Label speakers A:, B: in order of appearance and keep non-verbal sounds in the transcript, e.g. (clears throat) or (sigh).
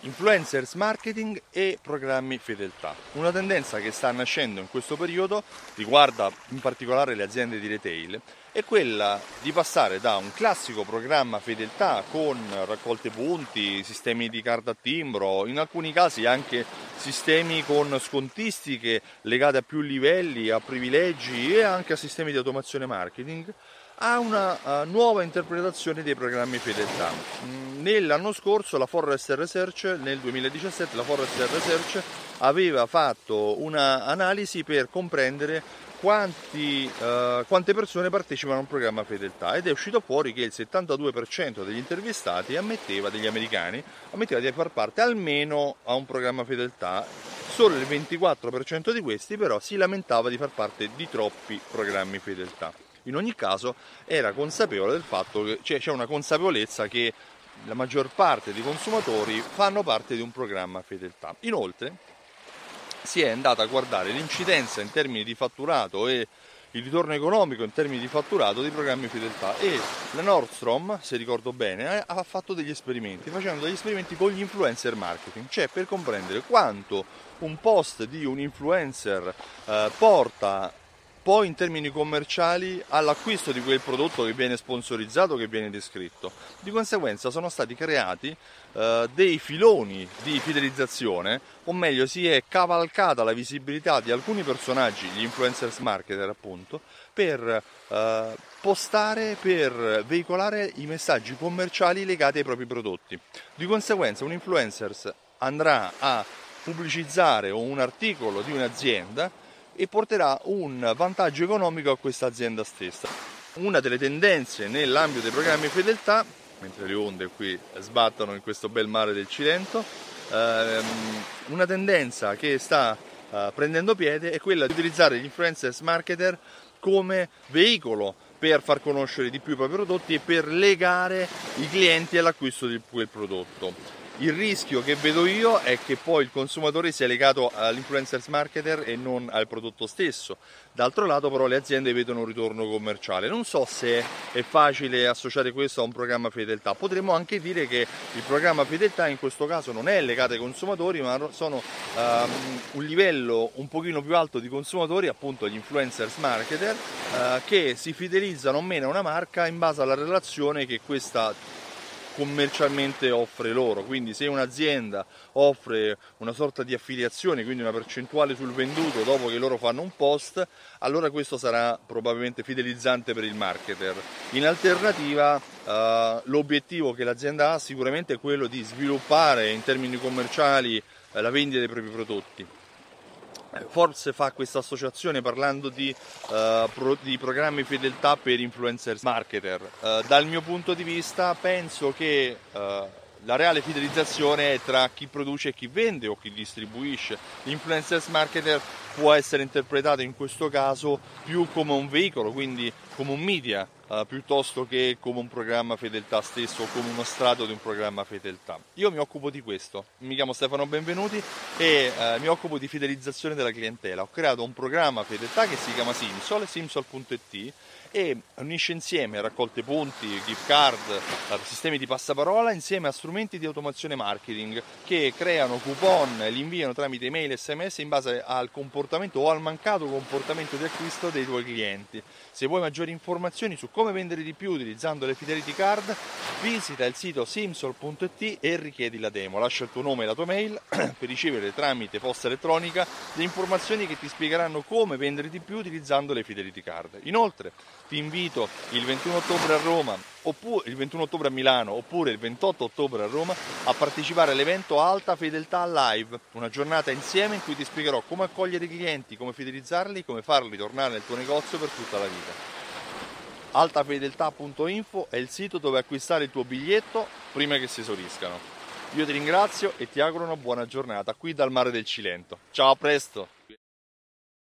A: influencers marketing e programmi fedeltà. Una tendenza che sta nascendo in questo periodo riguarda in particolare le aziende di retail è quella di passare da un classico programma fedeltà con raccolte punti, sistemi di carta a timbro, in alcuni casi anche sistemi con scontistiche legate a più livelli, a privilegi e anche a sistemi di automazione marketing a una uh, nuova interpretazione dei programmi fedeltà. Mm, nell'anno scorso la Forrest Research, nel 2017, la Forrest Research aveva fatto un'analisi per comprendere quanti, uh, quante persone partecipano a un programma fedeltà ed è uscito fuori che il 72% degli intervistati ammetteva, degli americani, ammetteva di far parte almeno a un programma fedeltà, solo il 24% di questi però si lamentava di far parte di troppi programmi fedeltà in ogni caso era consapevole del fatto che cioè, c'è una consapevolezza che la maggior parte dei consumatori fanno parte di un programma fedeltà. Inoltre si è andata a guardare l'incidenza in termini di fatturato e il ritorno economico in termini di fatturato dei programmi fedeltà e la Nordstrom, se ricordo bene, ha fatto degli esperimenti, facendo degli esperimenti con gli influencer marketing, cioè per comprendere quanto un post di un influencer eh, porta poi in termini commerciali all'acquisto di quel prodotto che viene sponsorizzato, che viene descritto. Di conseguenza sono stati creati eh, dei filoni di fidelizzazione, o meglio si è cavalcata la visibilità di alcuni personaggi, gli influencers marketer appunto, per eh, postare, per veicolare i messaggi commerciali legati ai propri prodotti. Di conseguenza un influencer andrà a pubblicizzare un articolo di un'azienda e porterà un vantaggio economico a questa azienda stessa. Una delle tendenze nell'ambito dei programmi fedeltà, mentre le onde qui sbattono in questo bel mare del Cilento, ehm, una tendenza che sta eh, prendendo piede è quella di utilizzare gli influencers marketer come veicolo per far conoscere di più i propri prodotti e per legare i clienti all'acquisto di quel prodotto. Il rischio che vedo io è che poi il consumatore sia legato all'influencers marketer e non al prodotto stesso. D'altro lato però le aziende vedono un ritorno commerciale. Non so se è facile associare questo a un programma fedeltà. Potremmo anche dire che il programma fedeltà in questo caso non è legato ai consumatori, ma sono um, un livello un pochino più alto di consumatori, appunto gli influencers marketer, uh, che si fidelizzano o meno a una marca in base alla relazione che questa commercialmente offre loro. Quindi se un'azienda offre una sorta di affiliazione, quindi una percentuale sul venduto dopo che loro fanno un post, allora questo sarà probabilmente fidelizzante per il marketer. In alternativa eh, l'obiettivo che l'azienda ha sicuramente è quello di sviluppare in termini commerciali eh, la vendita dei propri prodotti. Forbes fa questa associazione parlando di, uh, pro, di, programmi fedeltà per influencer marketer. Uh, dal mio punto di vista penso che uh, la reale fidelizzazione è tra chi produce e chi vende o chi distribuisce. L'influencer marketer può essere interpretato in questo caso più come un veicolo, quindi come un media, uh, piuttosto che come un programma fedeltà stesso o come uno strato di un programma fedeltà. Io mi occupo di questo, mi chiamo Stefano Benvenuti e uh, mi occupo di fidelizzazione della clientela. Ho creato un programma fedeltà che si chiama Simsol, simsol.it e unisce insieme raccolte punti, gift card, eh, sistemi di passaparola insieme a strumenti di automazione marketing che creano coupon li inviano tramite email e sms in base al comportamento o al mancato comportamento di acquisto dei tuoi clienti. Se vuoi maggiori informazioni su come vendere di più utilizzando le Fidelity Card, visita il sito simsol.it e richiedi la demo. Lascia il tuo nome e la tua mail (clears throat) per ricevere tramite posta elettronica le informazioni che ti spiegheranno come vendere di più utilizzando le Fidelity Card. Inoltre, ti invito il 21 ottobre a Roma, oppure il 21 ottobre a Milano, oppure il 28 ottobre a Roma a partecipare all'evento Alta Fedeltà Live, una giornata insieme in cui ti spiegherò come accogliere i clienti, come fidelizzarli, come farli tornare nel tuo negozio per tutta la vita. Altafedeltà.info è il sito dove acquistare il tuo biglietto prima che si esauriscano. Io ti ringrazio e ti auguro una buona giornata qui dal mare del Cilento. Ciao, a presto!